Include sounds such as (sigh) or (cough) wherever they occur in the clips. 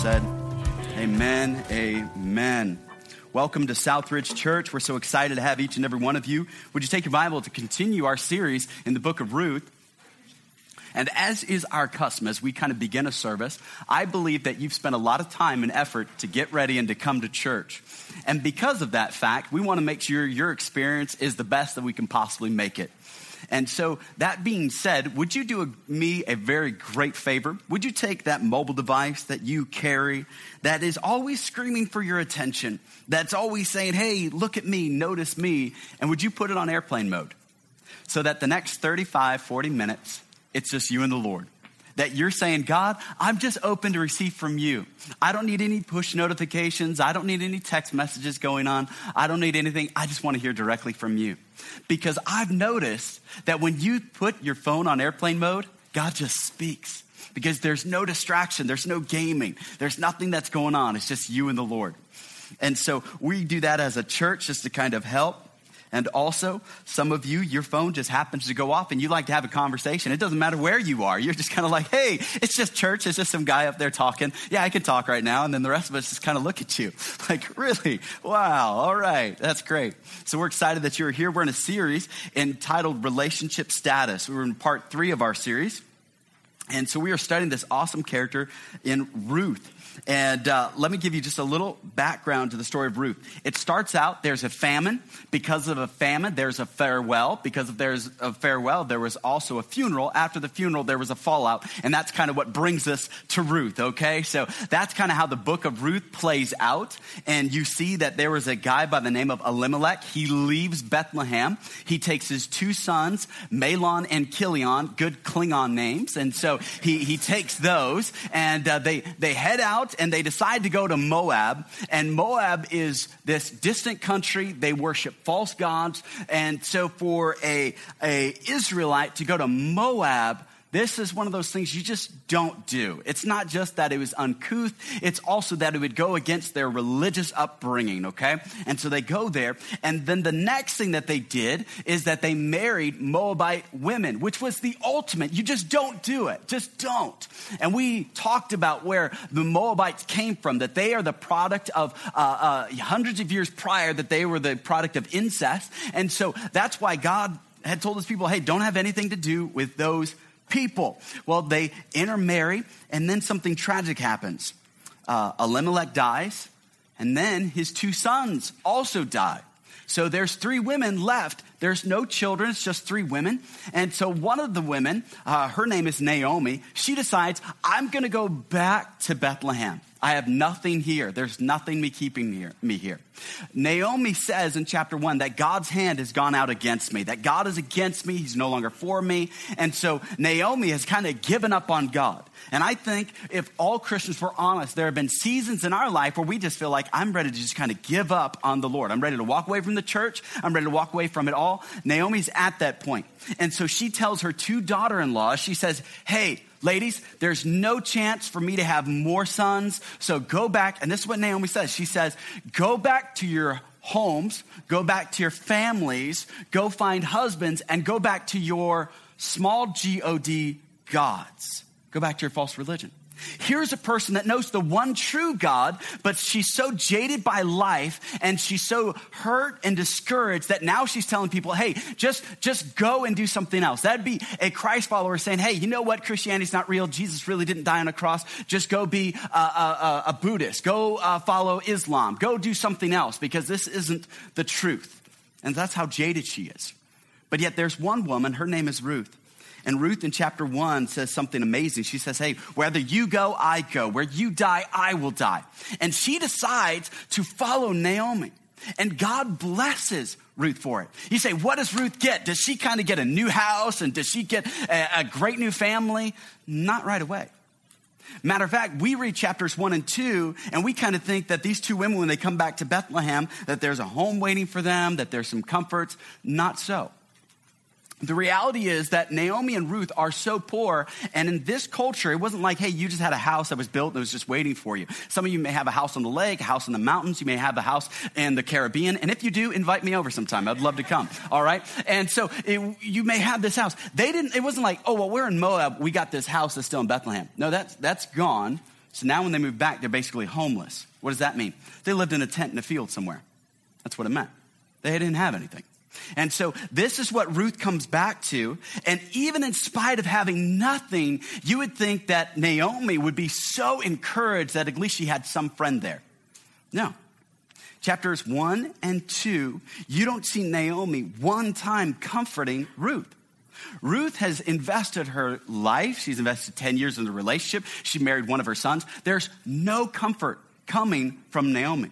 said, Amen, amen. Welcome to Southridge Church. We're so excited to have each and every one of you. Would you take your Bible to continue our series in the book of Ruth? And as is our custom, as we kind of begin a service, I believe that you've spent a lot of time and effort to get ready and to come to church. And because of that fact, we want to make sure your experience is the best that we can possibly make it. And so, that being said, would you do a, me a very great favor? Would you take that mobile device that you carry that is always screaming for your attention, that's always saying, hey, look at me, notice me, and would you put it on airplane mode? So that the next 35, 40 minutes, it's just you and the Lord that you're saying, God, I'm just open to receive from you. I don't need any push notifications. I don't need any text messages going on. I don't need anything. I just want to hear directly from you. Because I've noticed that when you put your phone on airplane mode, God just speaks. Because there's no distraction, there's no gaming, there's nothing that's going on. It's just you and the Lord. And so we do that as a church just to kind of help and also, some of you, your phone just happens to go off and you like to have a conversation. It doesn't matter where you are. You're just kind of like, hey, it's just church. It's just some guy up there talking. Yeah, I can talk right now. And then the rest of us just kind of look at you (laughs) like, really? Wow. All right. That's great. So we're excited that you're here. We're in a series entitled Relationship Status. We are in part three of our series. And so we are studying this awesome character in Ruth. And uh, let me give you just a little background to the story of Ruth. It starts out there's a famine. Because of a famine, there's a farewell. Because of there's a farewell, there was also a funeral. After the funeral, there was a fallout. And that's kind of what brings us to Ruth, okay? So that's kind of how the book of Ruth plays out. And you see that there was a guy by the name of Elimelech. He leaves Bethlehem. He takes his two sons, Mahlon and Chilion, good Klingon names. And so he, he takes those and uh, they, they head out out and they decide to go to Moab. And Moab is this distant country. They worship false gods. And so for a, a Israelite to go to Moab, this is one of those things you just don't do. It's not just that it was uncouth, it's also that it would go against their religious upbringing, okay? And so they go there. And then the next thing that they did is that they married Moabite women, which was the ultimate. You just don't do it. Just don't. And we talked about where the Moabites came from, that they are the product of uh, uh, hundreds of years prior, that they were the product of incest. And so that's why God had told his people, hey, don't have anything to do with those people. Well, they intermarry, and then something tragic happens. Uh, Elimelech dies, and then his two sons also die. So there's three women left. There's no children, it's just three women. And so one of the women, uh, her name is Naomi, she decides, I'm going to go back to Bethlehem. I have nothing here. There's nothing me keeping me here. Naomi says in chapter one that God's hand has gone out against me, that God is against me. He's no longer for me. And so Naomi has kind of given up on God. And I think if all Christians were honest, there have been seasons in our life where we just feel like I'm ready to just kind of give up on the Lord. I'm ready to walk away from the church. I'm ready to walk away from it all. Naomi's at that point. And so she tells her two daughter in laws, she says, Hey, Ladies, there's no chance for me to have more sons. So go back. And this is what Naomi says. She says, go back to your homes, go back to your families, go find husbands, and go back to your small G O D gods. Go back to your false religion. Here's a person that knows the one true God, but she's so jaded by life and she's so hurt and discouraged that now she's telling people, hey, just, just go and do something else. That'd be a Christ follower saying, hey, you know what? Christianity's not real. Jesus really didn't die on a cross. Just go be a, a, a Buddhist. Go uh, follow Islam. Go do something else because this isn't the truth. And that's how jaded she is. But yet there's one woman, her name is Ruth. And Ruth in chapter one says something amazing. She says, Hey, whether you go, I go. Where you die, I will die. And she decides to follow Naomi. And God blesses Ruth for it. You say, what does Ruth get? Does she kind of get a new house and does she get a, a great new family? Not right away. Matter of fact, we read chapters one and two, and we kind of think that these two women, when they come back to Bethlehem, that there's a home waiting for them, that there's some comforts. Not so. The reality is that Naomi and Ruth are so poor, and in this culture, it wasn't like, hey, you just had a house that was built and was just waiting for you. Some of you may have a house on the lake, a house in the mountains, you may have a house in the Caribbean, and if you do, invite me over sometime. I'd love to come, (laughs) all right? And so it, you may have this house. They didn't, it wasn't like, oh, well, we're in Moab, we got this house that's still in Bethlehem. No, that's, that's gone So now when they moved back, they're basically homeless. What does that mean? They lived in a tent in a field somewhere. That's what it meant. They didn't have anything. And so this is what Ruth comes back to. And even in spite of having nothing, you would think that Naomi would be so encouraged that at least she had some friend there. No. Chapters one and two, you don't see Naomi one time comforting Ruth. Ruth has invested her life. She's invested 10 years in the relationship. She married one of her sons. There's no comfort coming from Naomi.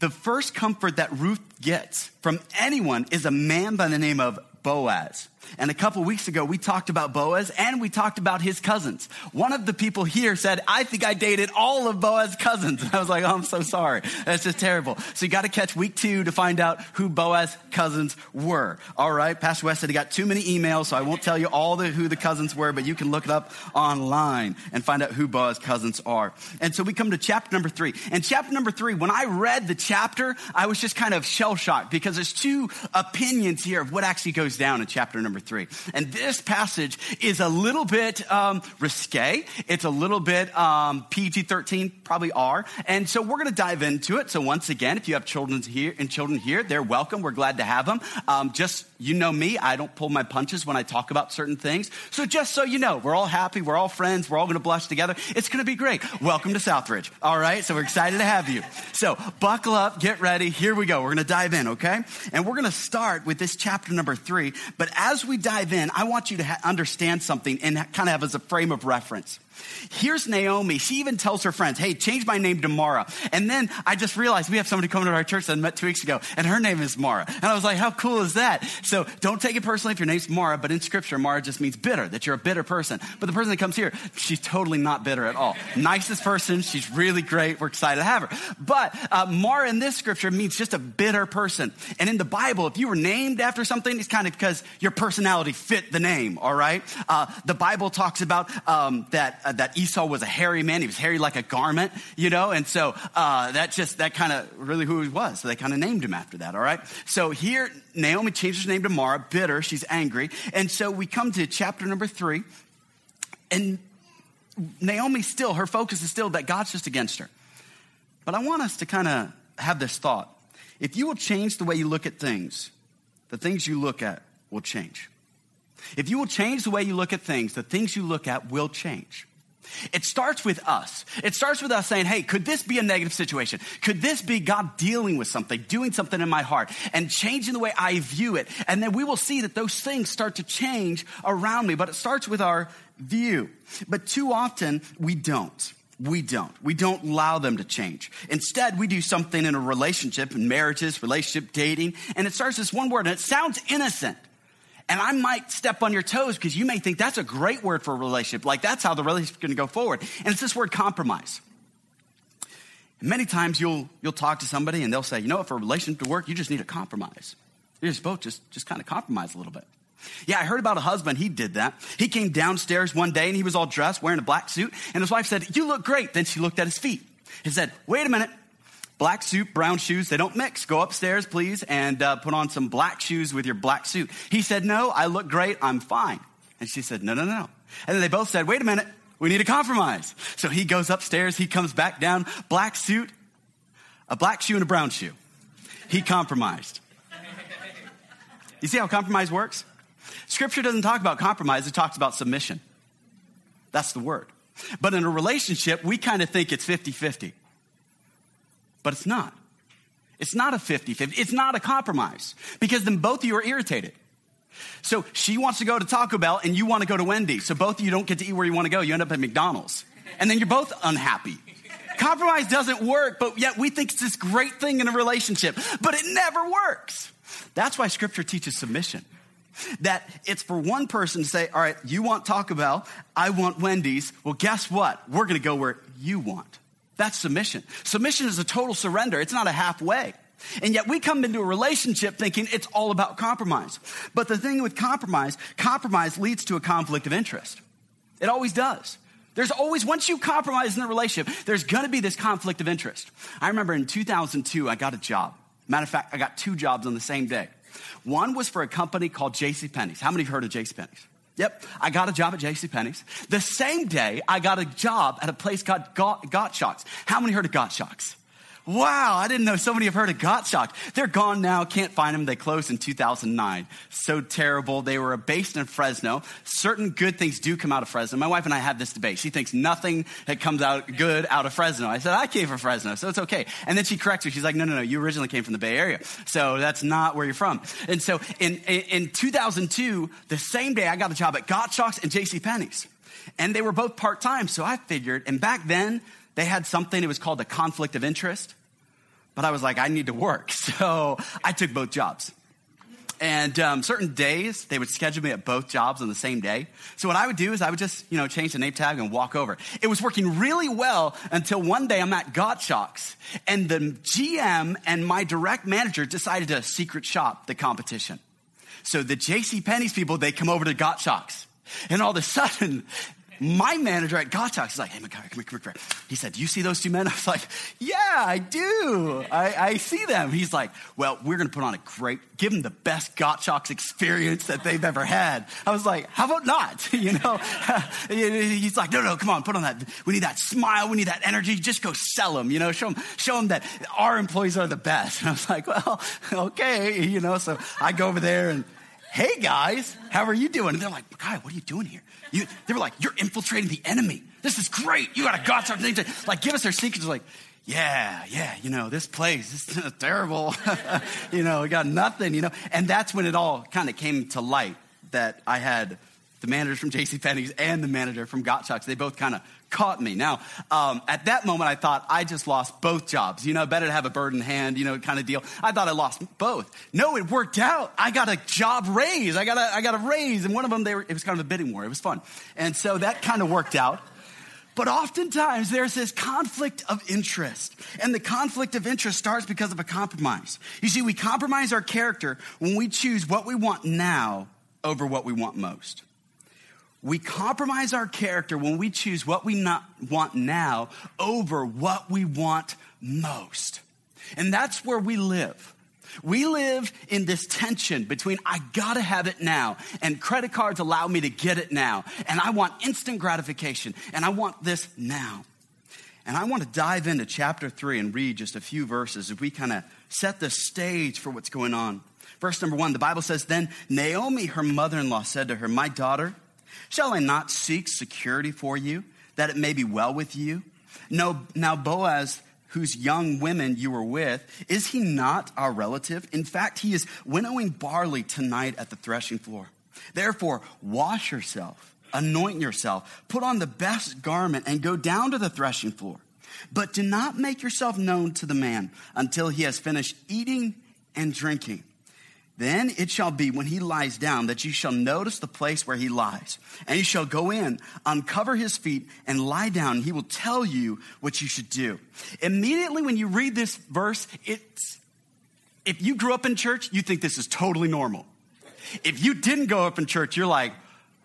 The first comfort that Ruth gets from anyone is a man by the name of Boaz. And a couple weeks ago, we talked about Boaz and we talked about his cousins. One of the people here said, I think I dated all of Boaz's cousins. (laughs) And I was like, oh, I'm so sorry. That's just terrible. So you got to catch week two to find out who Boaz's cousins were. All right. Pastor West said he got too many emails, so I won't tell you all the, who the cousins were, but you can look it up online and find out who Boaz's cousins are. And so we come to chapter number three. And chapter number three, when I read the chapter, I was just kind of shell shocked because there's two opinions here of what actually goes down in chapter number three. And this passage is a little bit um, risque. It's a little bit um, PG 13, probably R. And so we're going to dive into it. So once again, if you have children here and children here, they're welcome. We're glad to have them. Um, just you know me, I don't pull my punches when I talk about certain things. So just so you know, we're all happy, we're all friends, we're all going to blush together. It's going to be great. Welcome to Southridge. All right, so we're excited to have you. So buckle up, get ready. Here we go. We're going to dive in, okay? And we're going to start with this chapter number three. But as we dive in, I want you to ha- understand something and kind of have as a frame of reference. Here's Naomi. She even tells her friends, hey, change my name to Mara. And then I just realized we have somebody coming to our church that I met two weeks ago, and her name is Mara. And I was like, how cool is that? So don't take it personally if your name's Mara, but in scripture, Mara just means bitter, that you're a bitter person. But the person that comes here, she's totally not bitter at all. Nicest person. She's really great. We're excited to have her. But uh, Mara in this scripture means just a bitter person. And in the Bible, if you were named after something, it's kind of because your personality fit the name, all right? Uh, the Bible talks about um, that uh, that Esau was a hairy man. He was hairy like a garment, you know, and so uh, that just that kind of really who he was. So they kind of named him after that. All right. So here Naomi changes her name to Mara, bitter. She's angry, and so we come to chapter number three, and Naomi still her focus is still that God's just against her. But I want us to kind of have this thought: if you will change the way you look at things, the things you look at will change. If you will change the way you look at things, the things you look at will change. It starts with us. It starts with us saying, hey, could this be a negative situation? Could this be God dealing with something, doing something in my heart, and changing the way I view it? And then we will see that those things start to change around me. But it starts with our view. But too often, we don't. We don't. We don't allow them to change. Instead, we do something in a relationship, in marriages, relationship, dating, and it starts as one word, and it sounds innocent. And I might step on your toes because you may think that's a great word for a relationship. Like that's how the relationship's going to go forward. And it's this word compromise. And many times you'll, you'll talk to somebody and they'll say, you know what, for a relationship to work, you just need a compromise. You're just both just, just kind of compromise a little bit. Yeah, I heard about a husband. He did that. He came downstairs one day and he was all dressed, wearing a black suit. And his wife said, you look great. Then she looked at his feet. He said, wait a minute black suit, brown shoes, they don't mix. Go upstairs, please, and uh, put on some black shoes with your black suit. He said, No, I look great, I'm fine. And she said, No, no, no. And then they both said, Wait a minute, we need a compromise. So he goes upstairs, he comes back down, black suit, a black shoe, and a brown shoe. He compromised. You see how compromise works? Scripture doesn't talk about compromise, it talks about submission. That's the word. But in a relationship, we kind of think it's 50 50 but it's not. It's not a 50 50. It's not a compromise because then both of you are irritated. So she wants to go to Taco Bell and you want to go to Wendy's. So both of you don't get to eat where you want to go. You end up at McDonald's. And then you're both unhappy. Compromise doesn't work, but yet we think it's this great thing in a relationship, but it never works. That's why scripture teaches submission. That it's for one person to say, all right, you want Taco Bell, I want Wendy's. Well, guess what? We're going to go where you want. That's submission. Submission is a total surrender. It's not a halfway. And yet we come into a relationship thinking it's all about compromise. But the thing with compromise, compromise leads to a conflict of interest. It always does. There's always, once you compromise in a relationship, there's gonna be this conflict of interest. I remember in 2002, I got a job. Matter of fact, I got two jobs on the same day. One was for a company called JCPenney's. How many have heard of JCPenney's? Yep, I got a job at J.C. Penney's. The same day, I got a job at a place called Got, Gottschalks. How many heard of Gottschalks? Wow, I didn't know so many have heard of Gottschalk. They're gone now, can't find them. They closed in 2009. So terrible. They were based in Fresno. Certain good things do come out of Fresno. My wife and I had this debate. She thinks nothing that comes out good out of Fresno. I said, I came from Fresno, so it's okay. And then she corrects me. She's like, no, no, no, you originally came from the Bay Area. So that's not where you're from. And so in, in, in 2002, the same day I got a job at Gottschalks and J.C. Penney's. And they were both part-time. So I figured, and back then, they had something, it was called a conflict of interest. But I was like, I need to work. (laughs) So I took both jobs. And um, certain days, they would schedule me at both jobs on the same day. So what I would do is I would just, you know, change the name tag and walk over. It was working really well until one day I'm at Gottschalks, and the GM and my direct manager decided to secret shop the competition. So the J.C. Penney's people, they come over to Gottschalks. And all of a sudden, my manager at Gottschalks is like, hey, here, come here, come here. He said, do you see those two men? (laughs) I was like, yeah, I do. I, I see them. He's like, well, we're going to put on a great, give them the best Gottschalks experience that they've ever had. I was like, how about not? (laughs) you know, (laughs) he's like, no, no, come on, put on that. We need that smile. We need that energy. Just go sell them, you know, show them, show them that our employees are the best. And I was like, well, okay, you know, so I go over there and, hey guys, how are you doing? And they're like, Guy, what are you doing here? You, they were like, you're infiltrating the enemy. This is great. You got a God thing to like give us their secrets. Like, yeah, yeah, you know, this place is (laughs) terrible. (laughs) you know, we got nothing, you know. And that's when it all kind of came to light that I had the manager from J.C. Penney's and the manager from Gottschalks. They both kind of caught me. Now, um, at that moment, I thought I just lost both jobs. You know, better to have a bird in hand, you know, kind of deal. I thought I lost both. No, it worked out. I got a job raise. I got a, I got a raise. And one of them, they were, it was kind of a bidding war. It was fun. And so that kind of worked out. But oftentimes there's this conflict of interest. And the conflict of interest starts because of a compromise. You see, we compromise our character when we choose what we want now over what we want most. We compromise our character when we choose what we not want now over what we want most. And that's where we live. We live in this tension between I gotta have it now and credit cards allow me to get it now. And I want instant gratification and I want this now. And I want to dive into chapter three and read just a few verses as we kind of set the stage for what's going on. Verse number one, the Bible says, Then Naomi, her mother in law, said to her, My daughter, Shall I not seek security for you, that it may be well with you? No, now Boaz, whose young women you were with, is he not our relative? In fact, he is winnowing barley tonight at the threshing floor. Therefore, wash yourself, anoint yourself, put on the best garment, and go down to the threshing floor. But do not make yourself known to the man until he has finished eating and drinking. Then it shall be when he lies down that you shall notice the place where he lies. And you shall go in, uncover his feet, and lie down. He will tell you what you should do. Immediately when you read this verse, it's, if you grew up in church, you think this is totally normal. If you didn't grow up in church, you're like,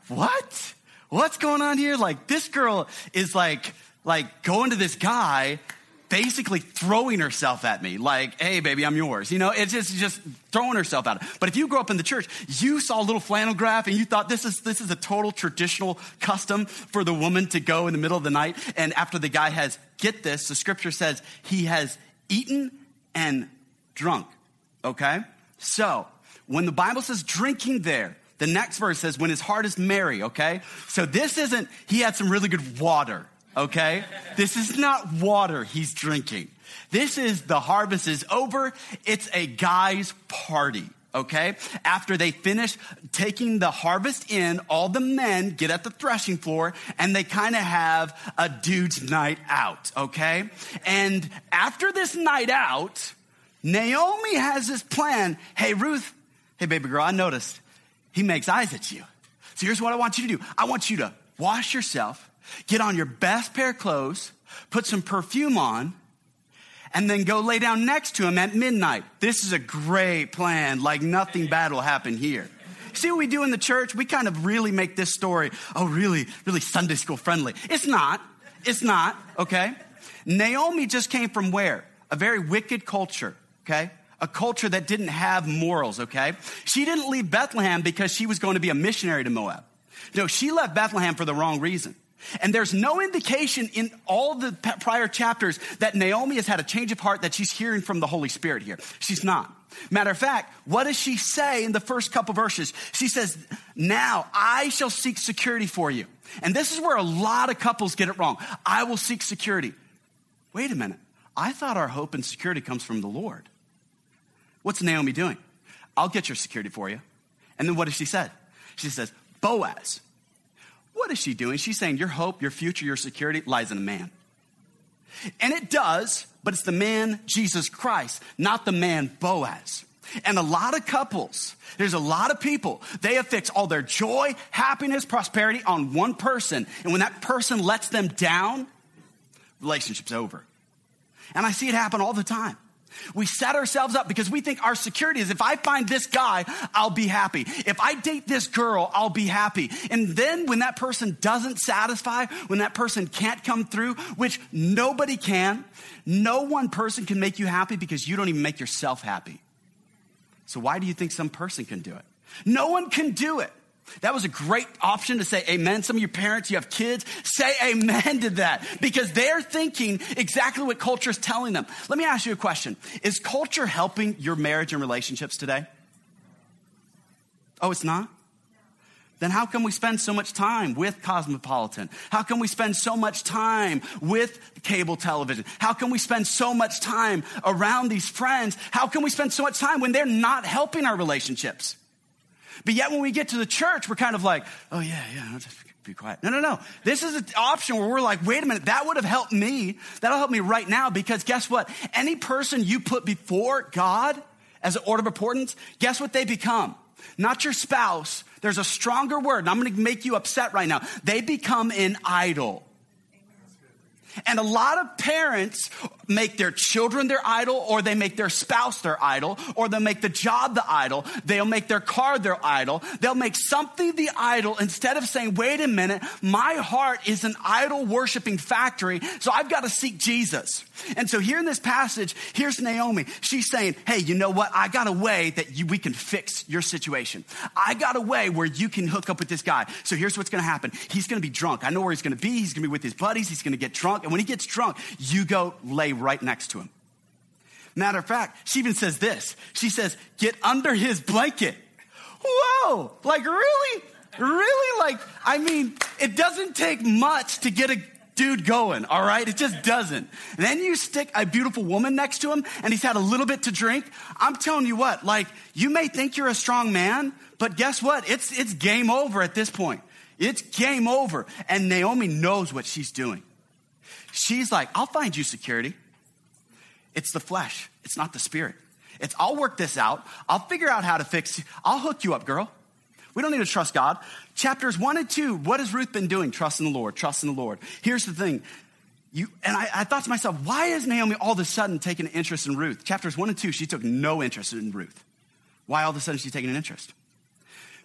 what? What's going on here? Like, this girl is like, like going to this guy basically throwing herself at me like, hey, baby, I'm yours. You know, it's just, just throwing herself at him. But if you grew up in the church, you saw a little flannel graph and you thought this is, this is a total traditional custom for the woman to go in the middle of the night. And after the guy has, get this, the scripture says he has eaten and drunk. Okay? So, when the Bible says drinking there, the next verse says when his heart is merry, okay? So this isn't, he had some really good water okay? This is not water he's drinking. This is the harvest is over. It's a guy's party. Okay. After they finish taking the harvest in, all the men get at the threshing floor and they kind of have a dude's night out. Okay. And after this night out, Naomi has this plan. Hey, Ruth. Hey, baby girl, I noticed he makes eyes at you. So here's what I want you to do. I want you to wash yourself Get on your best pair of clothes, put some perfume on, and then go lay down next to him at midnight. This is a great plan. Like nothing bad will happen here. See what we do in the church? We kind of really make this story, oh, really, really Sunday school friendly. It's not. It's not, okay? Naomi just came from where? A very wicked culture, okay? A culture that didn't have morals, okay? She didn't leave Bethlehem because she was going to be a missionary to Moab. No, she left Bethlehem for the wrong reason. And there's no indication in all the prior chapters that Naomi has had a change of heart that she's hearing from the Holy Spirit here. She's not. Matter of fact, what does she say in the first couple verses? She says, Now I shall seek security for you. And this is where a lot of couples get it wrong. I will seek security. Wait a minute. I thought our hope and security comes from the Lord. What's Naomi doing? I'll get your security for you. And then what does she say? She says, Boaz. What is she doing? She's saying, Your hope, your future, your security lies in a man. And it does, but it's the man, Jesus Christ, not the man, Boaz. And a lot of couples, there's a lot of people, they fixed all their joy, happiness, prosperity on one person. And when that person lets them down, relationship's over. And I see it happen all the time. We set ourselves up because we think our security is if I find this guy, I'll be happy. If I date this girl, I'll be happy. And then when that person doesn't satisfy, when that person can't come through, which nobody can, no one person can make you happy because you don't even make yourself happy. So why do you think some person can do it? No one can do it. That was a great option to say amen. Some of your parents, you have kids, say amen to that because they're thinking exactly what culture is telling them. Let me ask you a question Is culture helping your marriage and relationships today? Oh, it's not? Then how come we spend so much time with Cosmopolitan? How come we spend so much time with cable television? How can we spend so much time around these friends? How can we spend so much time when they're not helping our relationships? But yet when we get to the church, we're kind of like, oh yeah, yeah, I'll just be quiet. No, no, no. This is an option where we're like, wait a minute, that would have helped me. That'll help me right now because guess what? Any person you put before God as an order of importance, guess what they become? Not your spouse. There's a stronger word, and I'm going to make you upset right now. They become an idol. And a lot of parents make their children their idol, or they make their spouse their idol, or they'll make the job the idol. They'll make their car their idol. They'll make something the idol instead of saying, wait a minute, my heart is an idol worshiping factory, so I've got to seek Jesus. And so here in this passage, here's Naomi. She's saying, hey, you know what? I got a way that you, we can fix your situation. I got a way where you can hook up with this guy. So here's what's going to happen. He's going to be drunk. I know where he's going to be. He's going to be with his buddies. He's going to get drunk. And when he gets drunk, you go lay right next to him. Matter of fact, she even says this. She says, get under his blanket. Whoa, like really? Really? Like, I mean, it doesn't take much to get a dude going, all right? It just doesn't. And then you stick a beautiful woman next to him and he's had a little bit to drink. I'm telling you what, like, you may think you're a strong man, but guess what? It's, it's game over at this point. It's game over. And Naomi knows what she's doing. She's like, I'll find you security. It's the flesh, it's not the spirit. It's, I'll work this out. I'll figure out how to fix you. I'll hook you up, girl. We don't need to trust God. Chapters one and two, what has Ruth been doing? Trust in the Lord, trust in the Lord. Here's the thing. You, and I, I thought to myself, why is Naomi all of a sudden taking an interest in Ruth? Chapters one and two, she took no interest in Ruth. Why all of a sudden she's taking an interest?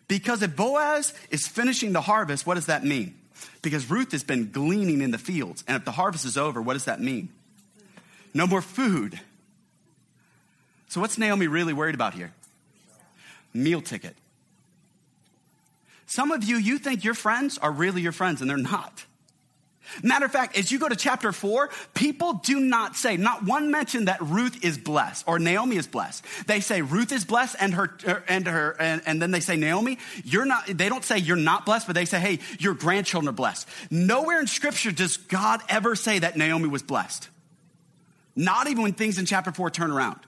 Because if Boaz is finishing the harvest, what does that mean? Because Ruth has been gleaning in the fields. And if the harvest is over, what does that mean? No more food. So, what's Naomi really worried about here? Meal ticket. Some of you, you think your friends are really your friends, and they're not. Matter of fact, as you go to chapter four, people do not say, not one mention that Ruth is blessed or Naomi is blessed. They say Ruth is blessed and her, er, and her, and, and then they say, Naomi, you're not, they don't say you're not blessed, but they say, hey, your grandchildren are blessed. Nowhere in scripture does God ever say that Naomi was blessed. Not even when things in chapter four turn around.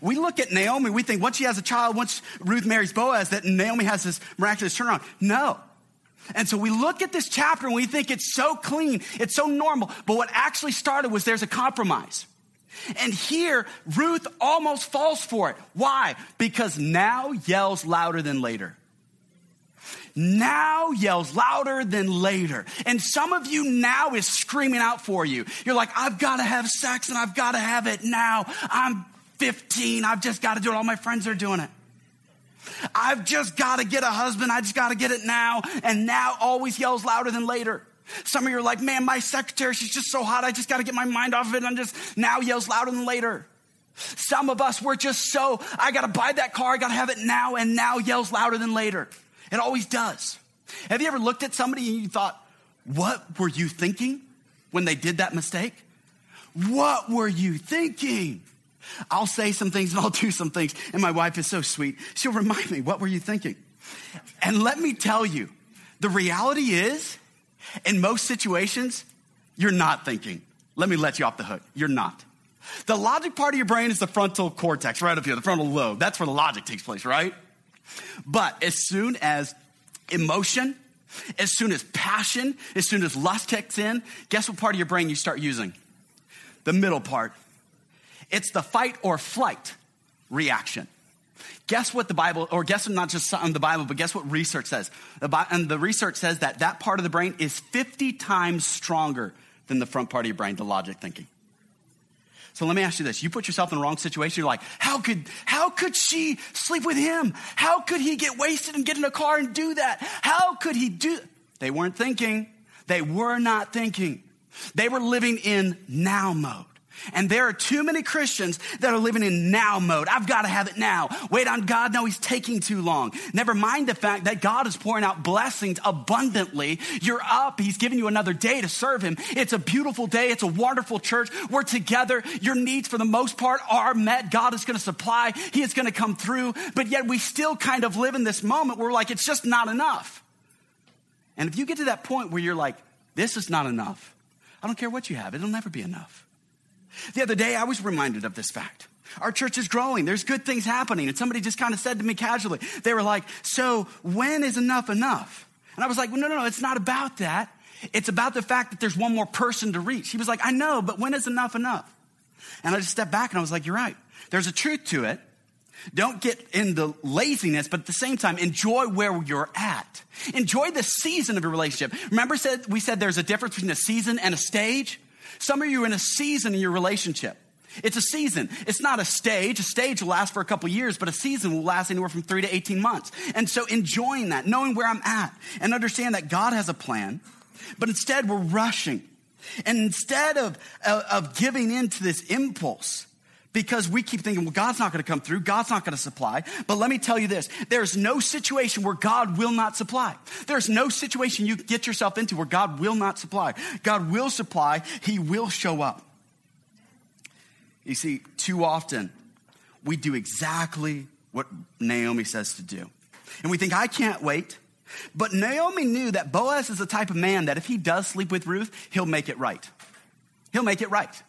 We look at Naomi, we think once she has a child, once Ruth marries Boaz, that Naomi has this miraculous turnaround. No. And so we look at this chapter and we think it's so clean, it's so normal. But what actually started was there's a compromise. And here, Ruth almost falls for it. Why? Because now yells louder than later. Now yells louder than later. And some of you now is screaming out for you. You're like, I've got to have sex and I've got to have it now. I'm 15. I've just got to do it. All my friends are doing it. I've just got to get a husband. I just got to get it now. And now always yells louder than later. Some of you are like, man, my secretary, she's just so hot. I just got to get my mind off of it. And just now yells louder than later. Some of us, we're just so, I got to buy that car. I got to have it now. And now yells louder than later. It always does. Have you ever looked at somebody and you thought, what were you thinking when they did that mistake? What were you thinking? I'll say some things and I'll do some things. And my wife is so sweet. She'll remind me, what were you thinking? And let me tell you, the reality is, in most situations, you're not thinking. Let me let you off the hook. You're not. The logic part of your brain is the frontal cortex, right up here, the frontal lobe. That's where the logic takes place, right? But as soon as emotion, as soon as passion, as soon as lust kicks in, guess what part of your brain you start using? The middle part. It's the fight or flight reaction. Guess what the Bible, or guess not just on the Bible, but guess what research says? And the research says that that part of the brain is 50 times stronger than the front part of your brain, the logic thinking. So let me ask you this. You put yourself in the wrong situation. You're like, how could, how could she sleep with him? How could he get wasted and get in a car and do that? How could he do? They weren't thinking. They were not thinking. They were living in now mode. And there are too many Christians that are living in now mode. I've got to have it now. Wait on God. No, he's taking too long. Never mind the fact that God is pouring out blessings abundantly. You're up. He's giving you another day to serve him. It's a beautiful day. It's a wonderful church. We're together. Your needs for the most part are met. God is going to supply. He is going to come through. But yet we still kind of live in this moment where we're like, it's just not enough. And if you get to that point where you're like, this is not enough, I don't care what you have. It'll never be enough. The other day, I was reminded of this fact. Our church is growing. There's good things happening. And somebody just kind of said to me casually, they were like, So when is enough enough? And I was like, well, No, no, no, it's not about that. It's about the fact that there's one more person to reach. He was like, I know, but when is enough enough? And I just stepped back and I was like, You're right. There's a truth to it. Don't get into laziness, but at the same time, enjoy where you're at. Enjoy the season of your relationship. Remember, said, we said there's a difference between a season and a stage? Some of you are in a season in your relationship. It's a season. It's not a stage. A stage will last for a couple years, but a season will last anywhere from three to 18 months. And so enjoying that, knowing where I'm at, and understand that God has a plan, but instead we're rushing. And instead of, of giving in to this impulse, because we keep thinking, well, God's not going to come through. God's not going to supply. But let me tell you this. There's no situation where God will not supply. There's no situation you get yourself into where God will not supply. God will supply. He will show up. You see, too often we do exactly what Naomi says to do. And we think, I can't wait. But Naomi knew that Boaz is the type of man that if he does sleep with Ruth, he'll make it right. He'll make it right.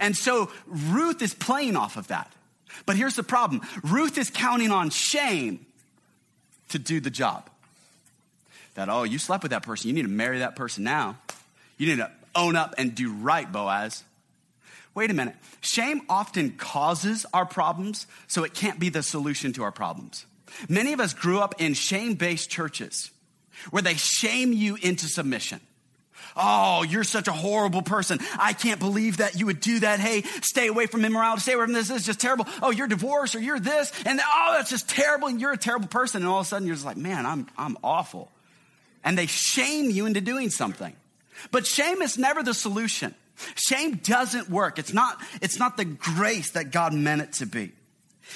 And so Ruth is playing off of that. But here's the problem Ruth is counting on shame to do the job. That, oh, you slept with that person. You need to marry that person now. You need to own up and do right, Boaz. Wait a minute. Shame often causes our problems, so it can't be the solution to our problems. Many of us grew up in shame based churches where they shame you into submission. Oh, you're such a horrible person. I can't believe that you would do that. Hey, stay away from immorality. Stay away from this. This is just terrible. Oh, you're divorced or you're this. And oh, that's just terrible. And you're a terrible person. And all of a sudden you're just like, man, I'm, I'm awful. And they shame you into doing something. But shame is never the solution. Shame doesn't work. It's not, it's not the grace that God meant it to be.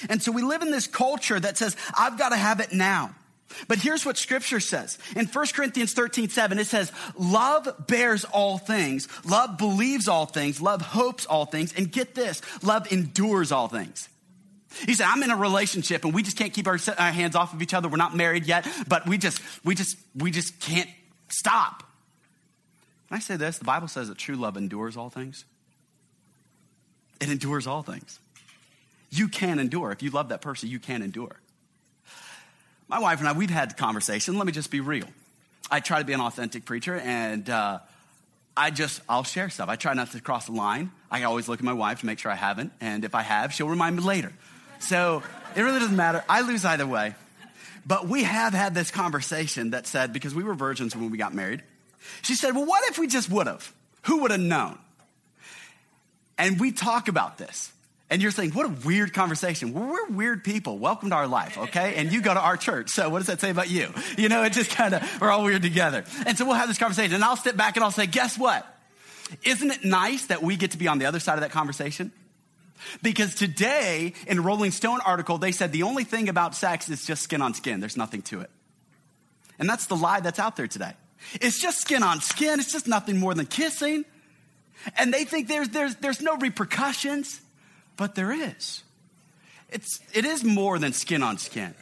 And so we live in this culture that says, I've got to have it now. But here's what scripture says. In 1 Corinthians 13, 7, it says, love bears all things. Love believes all things. Love hopes all things. And get this, love endures all things. He said, I'm in a relationship and we just can't keep our, our hands off of each other. We're not married yet, but we just, we just, we just can't stop. Can I say this? The Bible says that true love endures all things. It endures all things. You can endure. If you love that person, you can endure. My wife and I, we've had the conversation. Let me just be real. I try to be an authentic preacher, and uh, I just, I'll share stuff. I try not to cross the line. I always look at my wife to make sure I haven't, and if I have, she'll remind me later. So it really doesn't matter. I lose either way. But we have had this conversation that said, because we were virgins when we got married, she said, Well, what if we just would have? Who would have known? And we talk about this. And you're saying, what a weird conversation. Well, we're weird people. Welcome to our life, okay? And you go to our church. So what does that say about you? You know, it just kind of, we're all weird together. And so we'll have this conversation. And I'll step back and I'll say, guess what? Isn't it nice that we get to be on the other side of that conversation? Because today, in Rolling Stone article, they said the only thing about sex is just skin on skin. There's nothing to it. And that's the lie that's out there today. It's just skin on skin. It's just nothing more than kissing. And they think there's, there's, there's no repercussions, but there is. It's, it is more than skin on skin.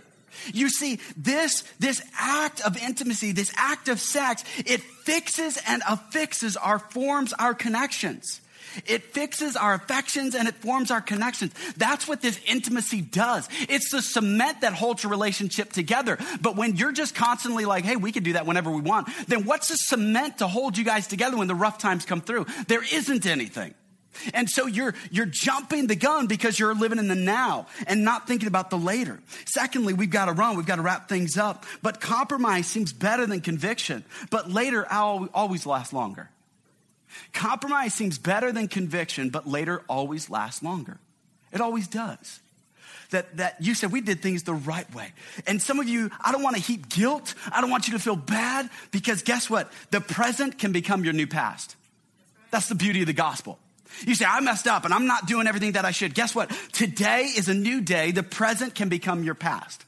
You see, this, this act of intimacy, this act of sex, it fixes and affixes our forms, our connections. It fixes our affections and it forms our connections. That's what this intimacy does. It's the cement that holds a relationship together. But when you're just constantly like, hey, we can do that whenever we want, then what's the cement to hold you guys together when the rough times come through? There isn't anything. And so you're, you're jumping the gun because you're living in the now and not thinking about the later. Secondly, we've got to run. We've got to wrap things up. But compromise seems better than conviction. But later I'll always lasts longer. Compromise seems better than conviction, but later always lasts longer. It always does. That, that you said we did things the right way. And some of you, I don't want to heap guilt. I don't want you to feel bad because guess what? The present can become your new past. That's the beauty of the gospel. You say, I messed up and I'm not doing everything that I should. Guess what? Today is a new day. The present can become your past.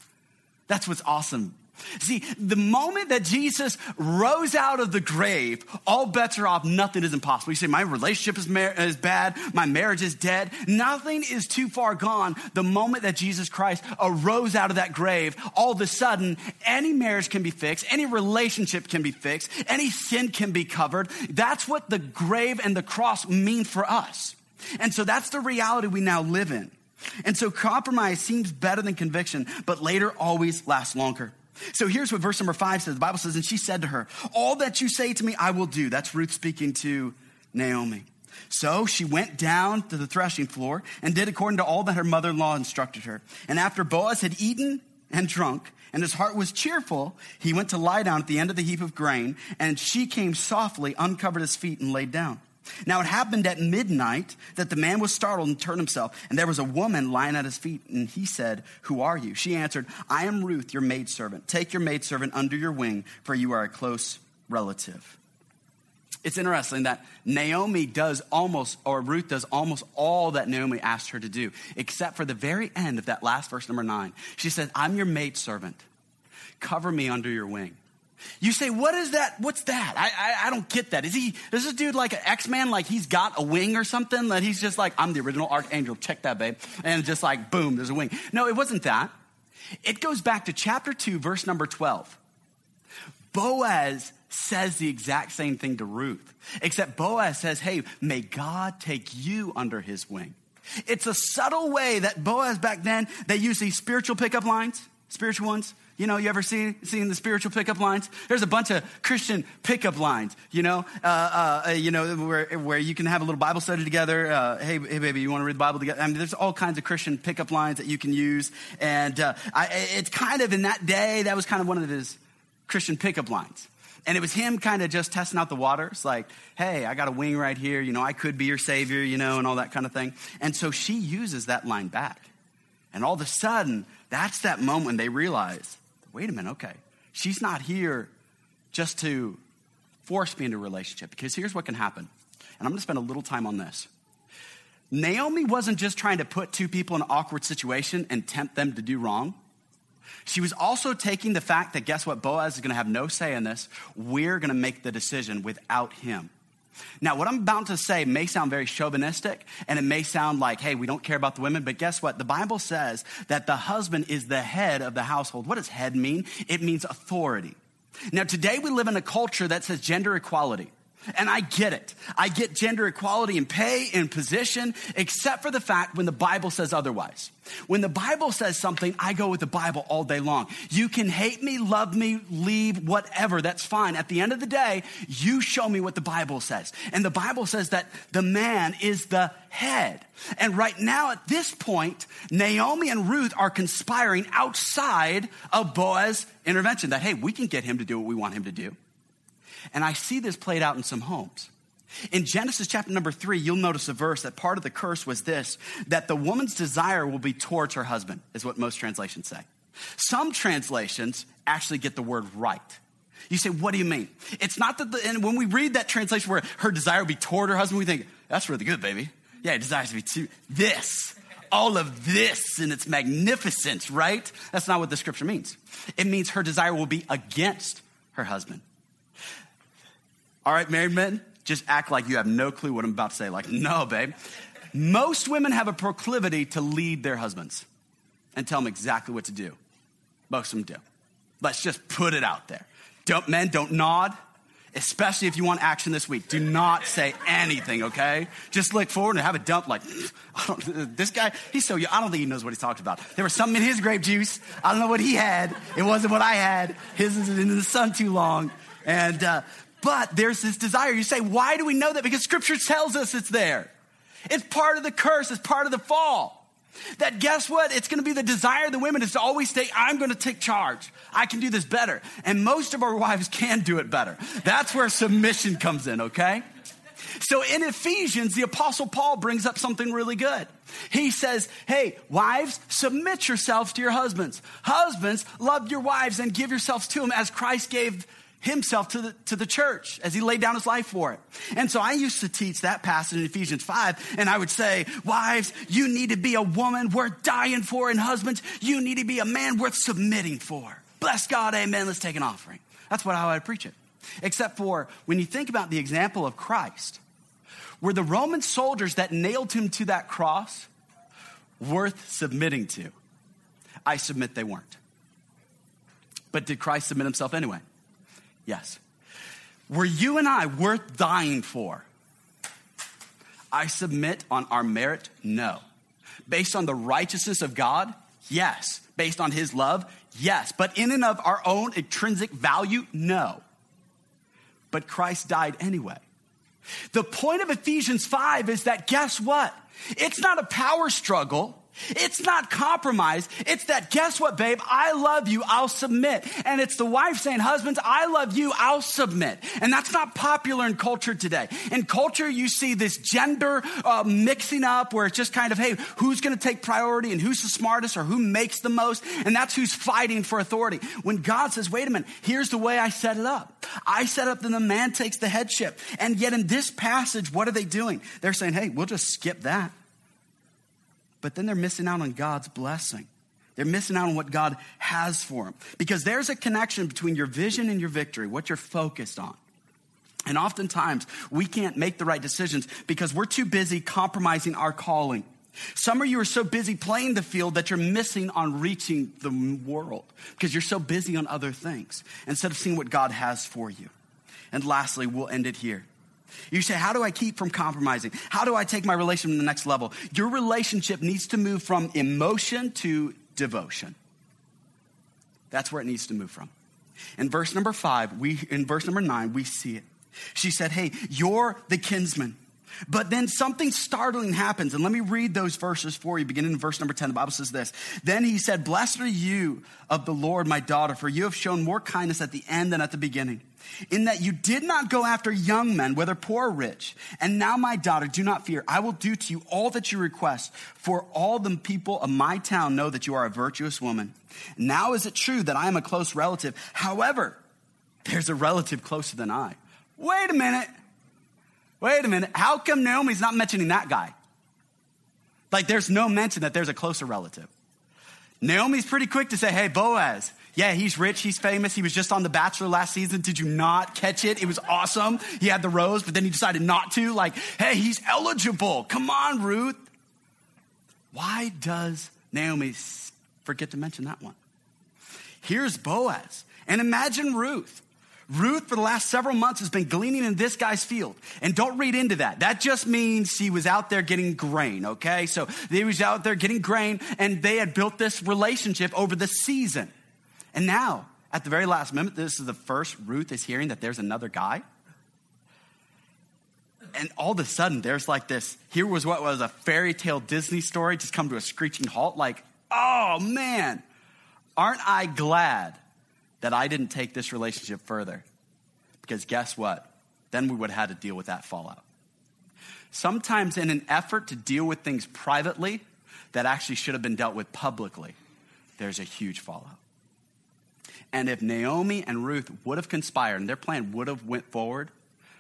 That's what's awesome See, the moment that Jesus rose out of the grave, all bets are off. Nothing is impossible. You say, my relationship is, mar- is bad. My marriage is dead. Nothing is too far gone. The moment that Jesus Christ arose out of that grave, all of a sudden, any marriage can be fixed. Any relationship can be fixed. Any sin can be covered. That's what the grave and the cross mean for us. And so that's the reality we now live in. And so compromise seems better than conviction, but later always lasts longer. So here's what verse number five says. The Bible says, and she said to her, all that you say to me, I will do. That's Ruth speaking to Naomi. So she went down to the threshing floor and did according to all that her mother-in-law instructed her. And after Boaz had eaten and drunk, and his heart was cheerful, he went to lie down at the end of the heap of grain, and she came softly, uncovered his feet, and laid down. Now it happened at midnight that the man was startled and turned himself, and there was a woman lying at his feet, and he said, Who are you? She answered, I am Ruth, your maidservant. Take your maidservant under your wing, for you are a close relative. It's interesting that Naomi does almost, or Ruth does almost all that Naomi asked her to do, except for the very end of that last verse, number nine. She said, I'm your maidservant. Cover me under your wing. You say, what is that? What's that? I, I, I don't get that. Is he, is this dude like an X-Man, like he's got a wing or something? That he's just like, I'm the original archangel, check that, babe. And just like, boom, there's a wing. No, it wasn't that. It goes back to chapter 2, verse number 12. Boaz says the exact same thing to Ruth, except Boaz says, hey, may God take you under his wing. It's a subtle way that Boaz back then, they used these spiritual pickup lines, spiritual ones. You know, you ever seen, seen the spiritual pickup lines? There's a bunch of Christian pickup lines, you know, uh, uh, you know, where, where you can have a little Bible study together. Uh, hey, hey, baby, you want to read the Bible together? I mean, there's all kinds of Christian pickup lines that you can use. And uh, I, it's kind of in that day, that was kind of one of his Christian pickup lines. And it was him kind of just testing out the waters, like, hey, I got a wing right here, you know, I could be your savior, you know, and all that kind of thing. And so she uses that line back. And all of a sudden, that's that moment when they realize wait a minute, okay. She's not here just to force me into a relationship because here's what can happen. And I'm going to spend a little time on this. Naomi wasn't just trying to put two people in an awkward situation and tempt them to do wrong. She was also taking the fact that guess what? Boaz is going to have no say in this. We're going to make the decision without him. Now, what I'm about to say may sound very chauvinistic and it may sound like, hey, we don't care about the women, but guess what? The Bible says that the husband is the head of the household. What does head mean? It means authority. Now, today we live in a culture that says gender equality. And I get it. I get gender equality in pay and position, except for the fact when the Bible says otherwise. When the Bible says something, I go with the Bible all day long. You can hate me, love me, leave, whatever. That's fine. At the end of the day, you show me what the Bible says. And the Bible says that the man is the head. And right now, at this point, Naomi and Ruth are conspiring outside of Boaz's intervention that, hey, we can get him to do what we want him to do. And I see this played out in some homes. In Genesis chapter number three, you'll notice a verse that part of the curse was this that the woman's desire will be towards her husband, is what most translations say. Some translations actually get the word right. You say, what do you mean? It's not that, the, and when we read that translation where her desire will be toward her husband, we think, that's really good, baby. Yeah, he desires to be to this. all of this and its magnificence, right? That's not what the scripture means. It means her desire will be against her husband. All right, married men, just act like you have no clue what I'm about to say. Like, no, babe. Most women have a proclivity to lead their husbands and tell them exactly what to do. Most of them do. Let's just put it out there. Don't, men, don't nod, especially if you want action this week. Do not say anything, okay? Just look forward and have a dump like, this guy, he's so young. I don't think he knows what he's talking about. There was something in his grape juice. I don't know what he had. It wasn't what I had. His is in the sun too long. And, uh, but there's this desire. You say, why do we know that? Because scripture tells us it's there. It's part of the curse. It's part of the fall. That guess what? It's going to be the desire of the women is to always say, I'm going to take charge. I can do this better. And most of our wives can do it better. That's where submission comes in, okay? So in Ephesians, the apostle Paul brings up something really good. He says, Hey, wives, submit yourselves to your husbands. Husbands, love your wives and give yourselves to them as Christ gave himself to the, to the church as he laid down his life for it. And so I used to teach that passage in Ephesians 5, and I would say, Wives, you need to be a woman worth dying for, and husbands, you need to be a man worth submitting for. Bless God, amen. Let's take an offering. That's what, I preach it. Except for when you think about the example of Christ, were the Roman soldiers that nailed him to that cross worth submitting to? I submit they weren't. But did Christ submit himself anyway? Yes. Were you and I worth dying for? I submit on our merit, no. Based on the righteousness of God, yes. Based on his love, yes. But in and of our own intrinsic value, no. But Christ died anyway. The point of Ephesians 5 is that guess what? It's not a power struggle. It's not compromise. It's that, guess what, babe? I love you. I'll submit. And it's the wife saying, husbands, I love you. I'll submit. And that's not popular in culture today. In culture, you see this gender uh, mixing up where it's just kind of, hey, who's going to take priority and who's the smartest or who makes the most? And that's who's fighting for authority. When God says, wait a minute, here's the way I set it up. I set up that the man takes the headship. And yet in this passage, what are they doing? They're saying, hey, we'll just skip that but then they're missing out on God's blessing. They're missing out on what God has for them because there's a connection between your vision and your victory, what you're focused on. And oftentimes we can't make the right decisions because we're too busy compromising our calling. Some of you are so busy playing the field that you're missing on reaching the world because you're so busy on other things instead of seeing what God has for you. And lastly, we'll end it here. You say, How do I keep from compromising? How do I take my relationship to the next level? Your relationship needs to move from emotion to devotion. That's where it needs to move from. In verse number five, we in verse number nine, we see it. She said, Hey, you're the kinsman. But then something startling happens. And let me read those verses for you, beginning in verse number 10. The Bible says this Then he said, Blessed are you of the Lord, my daughter, for you have shown more kindness at the end than at the beginning in that you did not go after young men, whether poor or rich. And now, my daughter, do not fear. I will do to you all that you request, for all the people of my town know that you are a virtuous woman. Now is it true that I am a close relative? However, there's a relative closer than I. Wait a minute. Wait a minute. How come Naomi's not mentioning that guy? Like, there's no mention that there's a closer relative. Naomi's pretty quick to say, hey, Boaz, yeah, he's rich, he's famous. He was just on The Bachelor last season. Did you not catch it? It was awesome. He had the rose, but then he decided not to. Like, hey, he's eligible. Come on, Ruth. Why does Naomi forget to mention that one? Here's Boaz. And imagine Ruth. Ruth, for the last several months, has been gleaning in this guy's field. And don't read into that. That just means she was out there getting grain, okay? So he was out there getting grain, and they had built this relationship over the season. And now, at the very last moment, this is the first Ruth is hearing that there's another guy. And all of a sudden, there's like this here was what was a fairy tale Disney story just come to a screeching halt. Like, oh man, aren't I glad that I didn't take this relationship further? Because guess what? Then we would have had to deal with that fallout. Sometimes, in an effort to deal with things privately that actually should have been dealt with publicly, there's a huge fallout. And if Naomi and Ruth would have conspired and their plan would have went forward,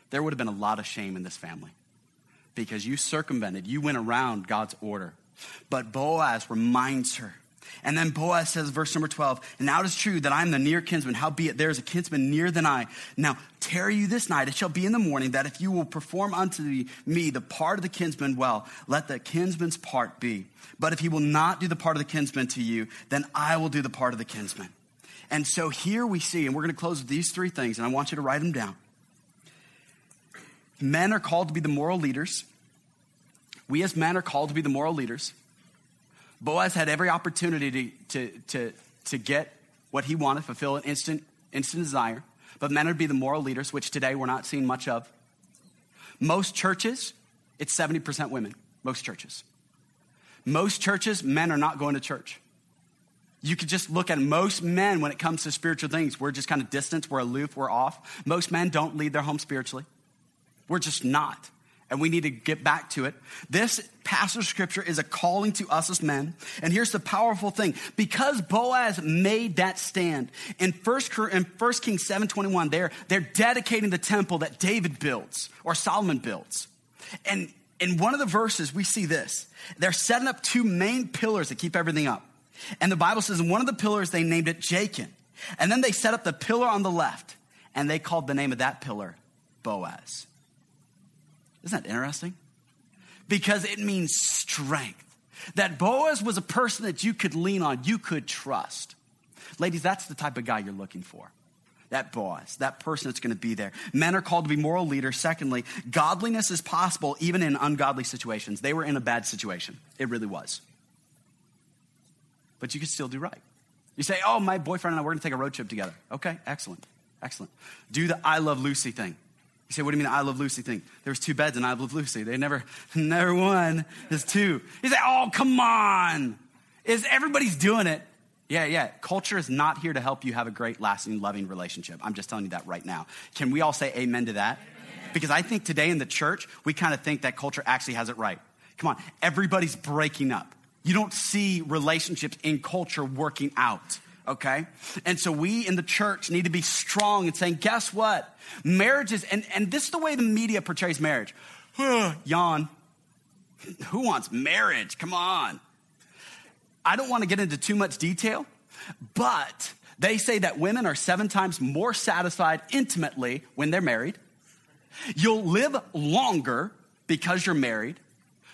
there would have been a lot of shame in this family because you circumvented, you went around God's order But Boaz reminds her. And then Boaz says, verse number 12, and now it is true that I am the near kinsman. Howbeit there is a kinsman near than I. Now tarry you this night. It shall be in the morning that if you will perform unto me the part of the kinsman well, let the kinsman's part be. But if he will not do the part of the kinsman to you, then I will do the part of the kinsman. And so here we see, and we're going to close with these three things, and I want you to write them down. Men are called to be the moral leaders. We as men are called to be the moral leaders. Boaz had every opportunity to, to, to, to get what he wanted, fulfill an instant, instant desire. But men would be the moral leaders, which today we're not seeing much of. Most churches, it's 70% women, most churches. Most churches, men are not going to church. You could just look at most men when it comes to spiritual things. We're just kind of distant, we're aloof, we're off. Most men don't lead their home spiritually. We're just not. And we need to get back to it. This passage of scripture is a calling to us as men. And here's the powerful thing. Because Boaz made that stand in First, in 1 Kings 7.21, they're, they're dedicating the temple that David builds or Solomon builds. And in one of the verses, we see this. They're setting up two main pillars that keep everything up. And the Bible says in one of the pillars, they named it Jachin. And then they set up the pillar on the left, and they called the name of that pillar Boaz. Isn't that interesting? Because it means strength. That Boaz was a person that you could lean on, you could trust. Ladies, that's the type of guy you're looking for. That Boaz, that person that's going to be there. Men are called to be moral leaders. Secondly, godliness is possible even in ungodly situations. They were in a bad situation. It really was but you can still do right. You say, Oh, my boyfriend and I, we're to take a road trip together. Okay, excellent, excellent. Do the I love Lucy thing. You say, What do you mean I love Lucy thing? There was two beds in I love Lucy. They never, (laughs) never one. There's two. You say, Oh, come on. Is everybody's doing it? Yeah, yeah. Culture is not here to help you have a great, lasting, loving relationship. I'm just telling you that right now. Can we all say amen to that? Because I think today in the church, we kind of think that culture actually has it right. Come on, everybody's breaking up. You don't see relationships in culture working out, okay? And so we in the church need to be strong and saying, guess what? Marriages, and, and this is the way the media portrays marriage. Yawn. Who wants marriage? Come on. I don't want to get into too much detail, but they say that women are seven times more satisfied intimately when they're married. You'll live longer because you're married.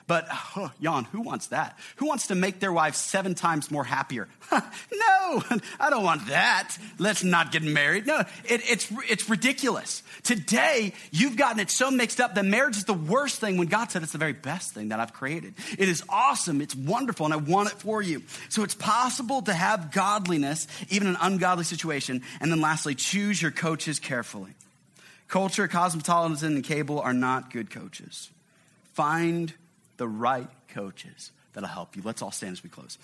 But, oh, Jan, who wants that? Who wants to make their wife seven times more happier? no, (laughs) I don't want that. Let's not get married. No, it, it's, it's ridiculous. Today, you've gotten it so mixed up that marriage is the worst thing when God said it's the very best thing that I've created. It is awesome. It's wonderful, and I want it for you. So it's possible to have godliness, even in an ungodly situation. And then lastly, choose your coaches carefully. Culture, cosmopolitan, and cable are not good coaches. Find the right coaches that'll help you. Let's all stand as we close.